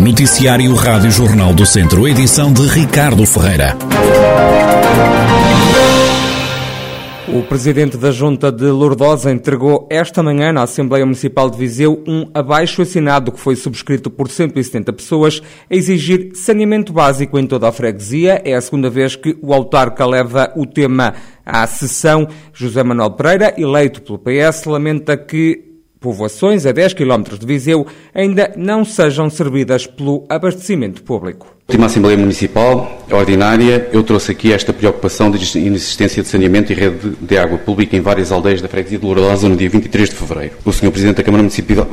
Noticiário Rádio Jornal do Centro, edição de Ricardo Ferreira. O presidente da Junta de Lourdosa entregou esta manhã na Assembleia Municipal de Viseu um abaixo assinado que foi subscrito por 170 pessoas a exigir saneamento básico em toda a freguesia. É a segunda vez que o autarca leva o tema à sessão. José Manuel Pereira, eleito pelo PS, lamenta que povoações a 10 km de Viseu ainda não sejam servidas pelo abastecimento público. Última Assembleia Municipal Ordinária, eu trouxe aqui esta preocupação de inexistência de saneamento e rede de água pública em várias aldeias da freguesia de Lourosa no dia 23 de fevereiro. O Sr. Presidente da Câmara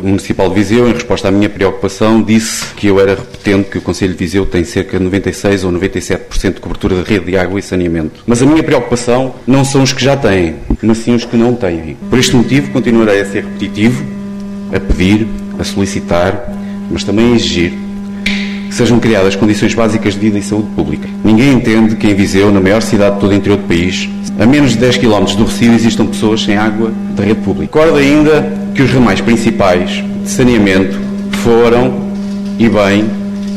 Municipal de Viseu, em resposta à minha preocupação, disse que eu era repetente que o Conselho de Viseu tem cerca de 96 ou 97% de cobertura de rede de água e saneamento. Mas a minha preocupação não são os que já têm, mas sim os que não têm. Por este motivo, continuarei a ser repetitivo, a pedir, a solicitar, mas também a exigir sejam criadas condições básicas de vida e saúde pública. Ninguém entende que em Viseu, na maior cidade de todo o interior do país, a menos de 10 km do Recio existam pessoas sem água da rede pública. Recordo ainda que os ramais principais de saneamento foram, e bem,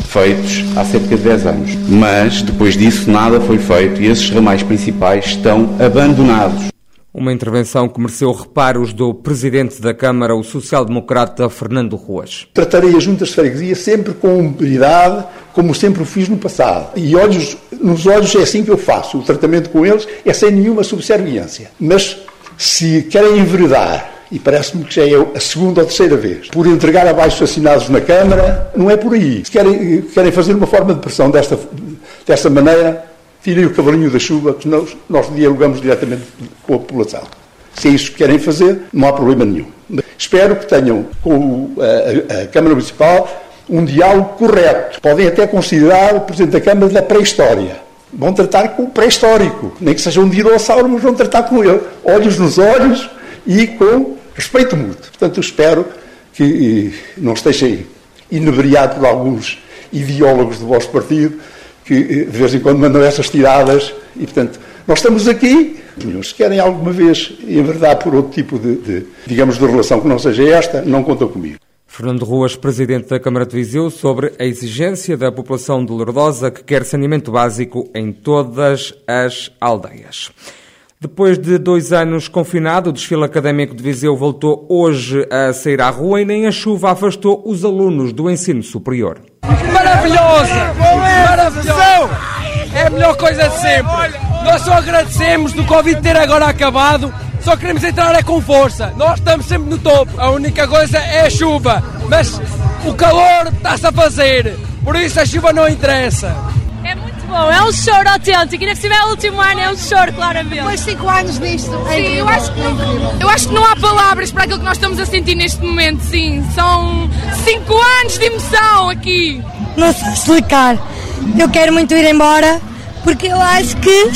feitos há cerca de 10 anos. Mas, depois disso, nada foi feito e esses ramais principais estão abandonados. Uma intervenção que mereceu reparos do presidente da Câmara, o social-democrata Fernando Ruas. Tratarei as juntas de freguesia sempre com humildade, como sempre o fiz no passado. E olhos, nos olhos é assim que eu faço. O tratamento com eles é sem nenhuma subserviência. Mas se querem enveredar, e parece-me que já é a segunda ou terceira vez, por entregar abaixo assinados na Câmara, não é por aí. Se querem, querem fazer uma forma de pressão desta, desta maneira, tirem o cavalinho da chuva, que nós, nós dialogamos diretamente com a população. Se é isso que querem fazer, não há problema nenhum. Espero que tenham com a, a, Câmara Municipal um diálogo correto. Podem até considerar o Presidente da Câmara da pré-história. Vão tratar com o pré-histórico. Nem que seja um dinossauro, mas vão tratar com ele. Olhos nos olhos e com respeito mútuo. Portanto, espero que não estejam inebriados por alguns ideólogos do vosso partido que eh, de vez em quando mandam essas tiradas e, portanto, nós estamos aqui, se querem alguma vez enverdar por outro tipo de, de, digamos, de relação que não seja esta, não contam comigo. Fernando Ruas, presidente da Câmara de Viseu, sobre a exigência da população de Lourdosa que quer saneamento básico em todas as aldeias. Depois de dois anos confinado, o desfile académico de Viseu voltou hoje a sair à rua e nem a chuva afastou os alunos do ensino superior. Maravilhosa! Maravilhosa! É a melhor coisa de sempre. Nós só agradecemos do Covid ter agora acabado, só queremos entrar é com força. Nós estamos sempre no topo. A única coisa é a chuva, mas o calor está-se a fazer, por isso a chuva não interessa. É bom, é um choro autêntico. E se tiver o último ano, é um choro, claramente. Depois de 5 anos nisto, é sim, eu acho, que, eu acho que não há palavras para aquilo que nós estamos a sentir neste momento, sim. São 5 anos de emoção aqui. Não sei explicar. Eu quero muito ir embora porque eu acho que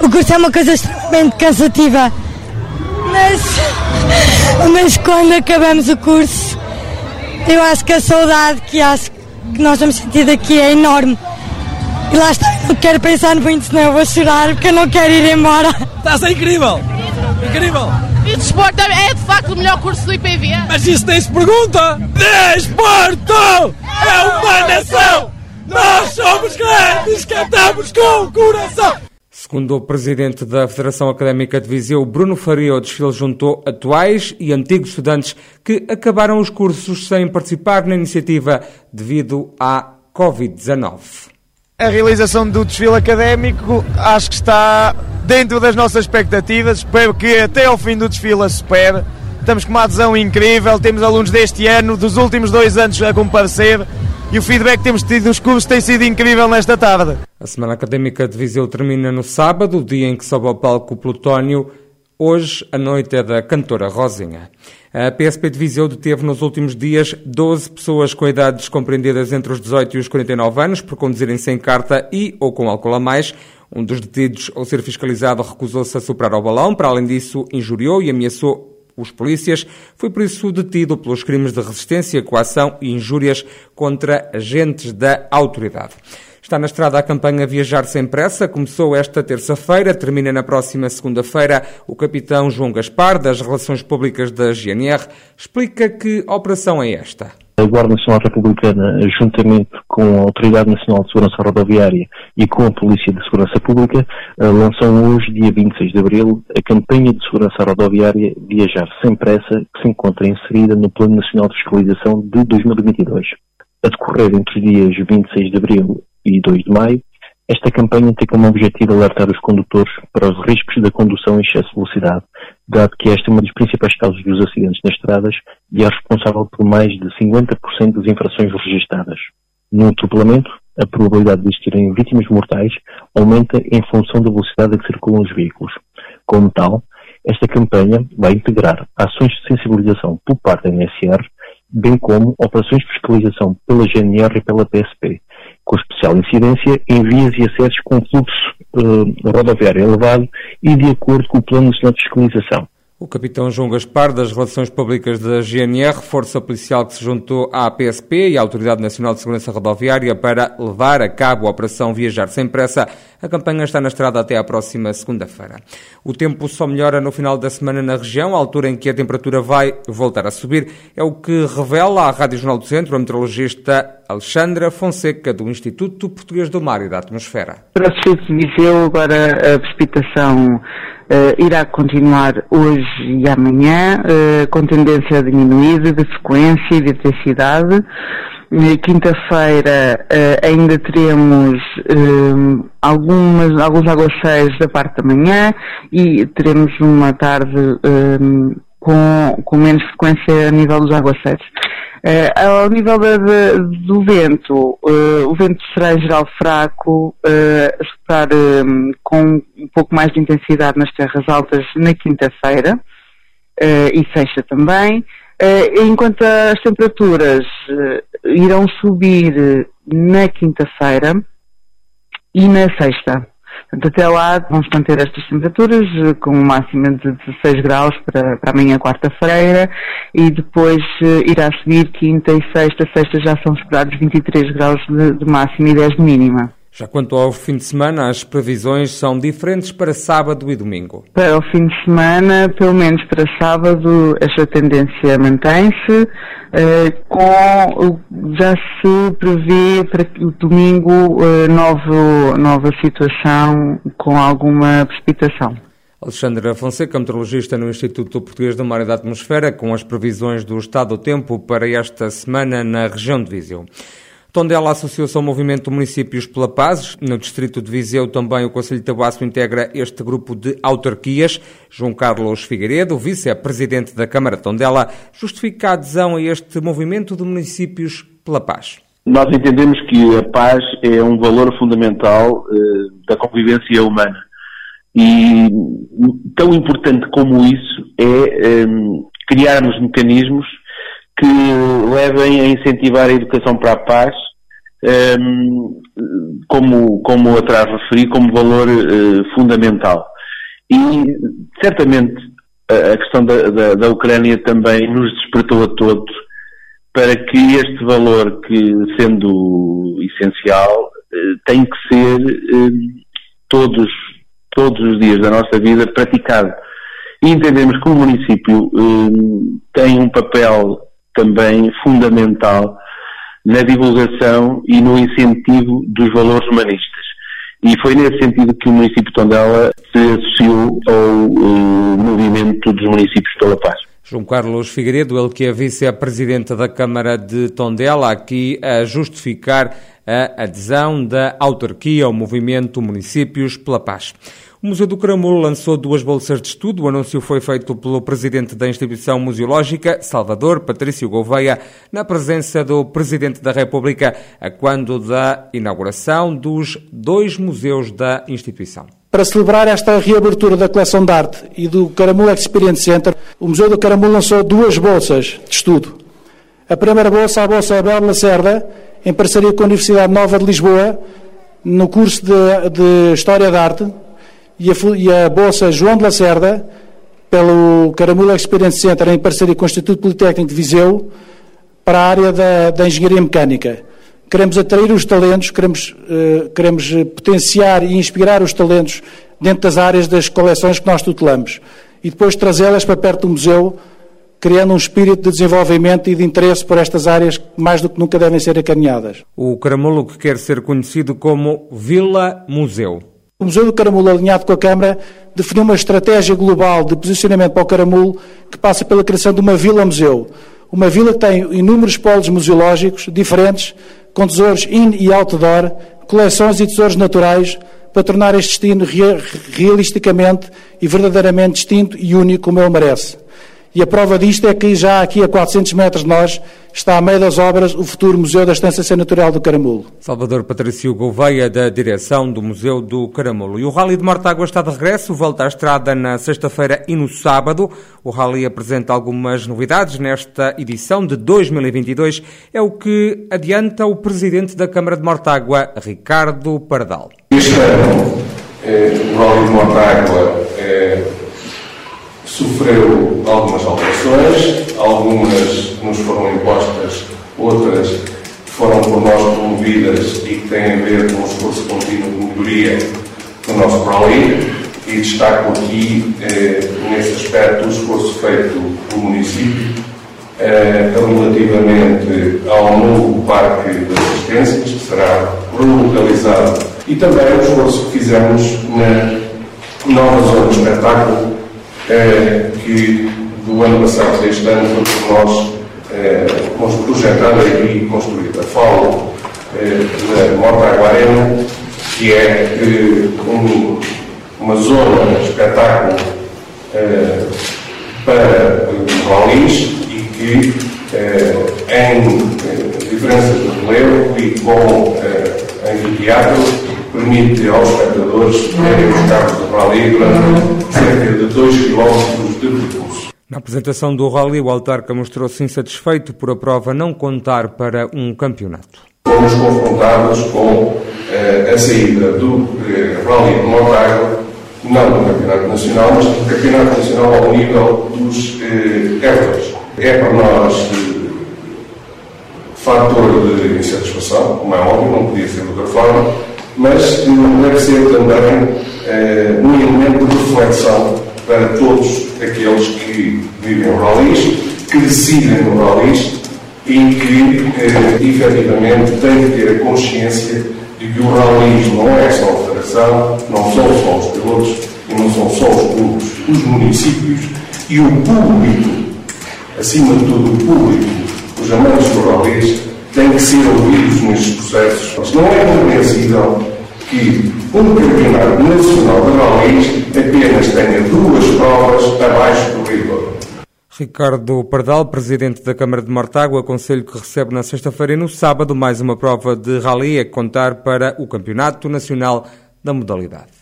o curso é uma coisa extremamente cansativa. Mas, mas quando acabamos o curso, eu acho que a saudade que acho que nós vamos sentir daqui é enorme. E lá está, não quero pensar muito, senão eu vou chorar porque eu não quero ir embora. Está a ser incrível! Incrível! E desporto é de facto o melhor curso do IPV. Mas isso nem se pergunta! Desporto! É uma nação! Nós somos grandes, cantamos com o coração! Segundo o presidente da Federação Académica de Viseu, Bruno Faria, o desfile juntou atuais e antigos estudantes que acabaram os cursos sem participar na iniciativa devido à Covid-19. A realização do desfile académico acho que está dentro das nossas expectativas. Espero que até ao fim do desfile a supere. Estamos com uma adesão incrível. Temos alunos deste ano, dos últimos dois anos a comparecer e o feedback que temos tido nos cursos tem sido incrível nesta tarde. A Semana Académica de Viseu termina no sábado, dia em que sobe ao palco o Plutónio. Hoje, a noite é da cantora Rosinha. A PSP de Viseu deteve nos últimos dias 12 pessoas com idades compreendidas entre os 18 e os 49 anos por conduzirem sem carta e ou com álcool a mais. Um dos detidos, ao ser fiscalizado, recusou-se a soprar ao balão. Para além disso, injuriou e ameaçou os polícias. Foi por isso detido pelos crimes de resistência, coação e injúrias contra agentes da autoridade. Está na estrada a campanha Viajar Sem Pressa. Começou esta terça-feira, termina na próxima segunda-feira. O capitão João Gaspar, das Relações Públicas da GNR, explica que operação é esta. A Guarda Nacional Republicana, juntamente com a Autoridade Nacional de Segurança Rodoviária e com a Polícia de Segurança Pública, eh, lançam hoje, dia 26 de abril, a campanha de segurança rodoviária Viajar Sem Pressa, que se encontra inserida no Plano Nacional de Fiscalização de 2022. A decorrer entre os dias 26 de abril e 2 de maio, esta campanha tem como objetivo alertar os condutores para os riscos da condução em excesso de velocidade, dado que esta é uma das principais causas dos acidentes nas estradas e é responsável por mais de 50% das infrações registadas. No atropelamento, a probabilidade de existirem vítimas mortais aumenta em função da velocidade a que circulam os veículos. Como tal, esta campanha vai integrar ações de sensibilização por parte da NSR, bem como operações de fiscalização pela GNR e pela PSP, especial incidência em vias e acessos com fluxo uh, rodoviário elevado e de acordo com o Plano Nacional de Fiscalização. O capitão João Gaspar, das Relações Públicas da GNR, força policial que se juntou à PSP e à Autoridade Nacional de Segurança Rodoviária para levar a cabo a Operação Viajar Sem Pressa. A campanha está na estrada até à próxima segunda-feira. O tempo só melhora no final da semana na região, a altura em que a temperatura vai voltar a subir. É o que revela a Rádio Jornal do Centro a meteorologista Alexandra Fonseca, do Instituto Português do Mar e da Atmosfera. Para o de Viseu, agora a precipitação uh, irá continuar hoje e amanhã, uh, com tendência diminuída de frequência e de intensidade. Quinta-feira uh, ainda teremos algumas, alguns aguaceiros da parte da manhã e teremos uma tarde com, com menos frequência a nível dos aguaceiros. Uh, ao nível do vento, uh, o vento será em geral fraco, uh, a soprar um, com um pouco mais de intensidade nas terras altas na quinta-feira e sexta também, enquanto as temperaturas irão subir na quinta-feira e na sexta. Portanto, até lá vamos manter estas temperaturas eh, com um máximo de 16 graus para, para amanhã quarta-feira e depois uh, irá subir quinta e sexta. Sexta já são esperados 23 graus de, de máxima e 10 de mínima. Já quanto ao fim de semana, as previsões são diferentes para sábado e domingo. Para o fim de semana, pelo menos para sábado, esta tendência mantém-se. Uh, com, já se prevê para o domingo uh, novo, nova situação com alguma precipitação. Alexandra Fonseca, meteorologista no Instituto Português do Mar e da Atmosfera, com as previsões do estado do tempo para esta semana na região de Viseu. Tondela associou-se ao movimento Municípios pela Paz. No distrito de Viseu também o Conselho de Tabuaço integra este grupo de autarquias. João Carlos Figueiredo, vice-presidente da Câmara de Tondela, justifica a adesão a este movimento de Municípios pela Paz. Nós entendemos que a paz é um valor fundamental uh, da convivência humana. E tão importante como isso é eh, criarmos mecanismos que levem a incentivar a educação para a paz um, como, como atrás referi, como valor uh, fundamental. E certamente a questão da, da, da, Ucrânia também nos despertou a todos para que este valor, que sendo essencial, uh, tem que ser uh, todos, todos os dias da nossa vida praticado. E entendemos que o município tem um papel também fundamental na divulgação e no incentivo dos valores humanistas. E foi nesse sentido que o município de Tondela se associou ao uh, movimento dos municípios pela paz. João Carlos Figueiredo, ele que é vice-presidente da Câmara de Tondela, aqui a justificar a adesão da autarquia ao movimento Municípios pela Paz. O Museu do Caramulo lançou duas bolsas de estudo. O anúncio foi feito pelo presidente da instituição museológica, Salvador Patrício Gouveia, na presença do presidente da República, a quando da inauguração dos dois museus da instituição. Para celebrar esta reabertura da coleção de arte e do Caramulo Experience Center, o Museu do Caramulo lançou duas bolsas de estudo. A primeira bolsa, a Bolsa Abel Lacerda, em parceria com a Universidade Nova de Lisboa, no curso de, de História da Arte, e a, Bolsa João de Lacerda, pelo Caramula Experience Center, em parceria com o Instituto Politécnico de Viseu, para a área da, da Engenharia Mecânica. Queremos atrair os talentos, queremos, uh, queremos potenciar e inspirar os talentos dentro das áreas das coleções que nós tutelamos e depois trazê-las para perto do museu criando um espírito de desenvolvimento e de interesse por estas áreas que mais do que nunca devem ser acaminhadas. O Caramulo que quer ser conhecido como Vila Museu. O Museu do Caramulo, alinhado com a Câmara, definiu uma estratégia global de posicionamento para o Caramulo que passa pela criação de uma vila-museu. Uma vila que tem inúmeros polos museológicos diferentes, com tesouros in e outdoor, coleções e tesouros naturais, para tornar este destino realisticamente e verdadeiramente distinto e único como ele merece. E a prova disto é que já aqui a 400 metros de nós está a meio das obras o futuro Museu da Estância Senatorial do Caramulo. Salvador Patrício Gouveia, da direção do Museu do Caramulo. E o Rally de Mortágua está de regresso, volta à estrada na sexta-feira e no sábado. O Rally apresenta algumas novidades nesta edição de 2022. É o que adianta o Presidente da Câmara de Mortágua, Ricardo Pardal. Este ano, eh, o Rally de Mortágua eh, sofreu algumas alterações, algumas nos foram impostas, outras foram por nós promovidas e que têm a ver com o esforço contínuo de melhoria do nosso rally e destaco aqui, eh, nesse aspecto, o esforço feito pelo município eh, relativamente ao novo parque de assistências, que será relocalizado, e também o esforço que fizemos na nova zona de espetáculo, eh, que do ano passado a este ano foi por nós eh, projetada e construída. Falo eh, da Morta Arena, que é eh, um, uma zona de espetáculo para rallies e que, em diferença de relevo e com anfiteatro, permite aos espectadores terem os carros de rally durante cerca de 2 km de percurso. Na apresentação do Rally, o Autarca mostrou-se insatisfeito por a prova não contar para um campeonato. Fomos confrontados com eh, a saída do eh, Rally de Montágua, não do Campeonato Nacional, mas do Campeonato Nacional ao nível dos eh, É para nós eh, fator de insatisfação, como é óbvio, não podia ser de outra forma, mas deve ser também eh, um elemento de reflexão para todos aqueles que vivem o rallies, que decidem no rallies e que eh, efetivamente têm que ter a consciência de que o rallies não é só a federação, não são só os pilotos e não são só os clubes, os municípios e o público, acima de tudo o público, os amantes do rallies, têm que ser ouvidos nestes processos. Não é compreensível que um campeonato nacional de rallies apenas tenha duas provas abaixo do rigor. Ricardo Pardal, presidente da Câmara de Mortágua, aconselho que recebe na sexta-feira e no sábado mais uma prova de rally a contar para o Campeonato Nacional da modalidade.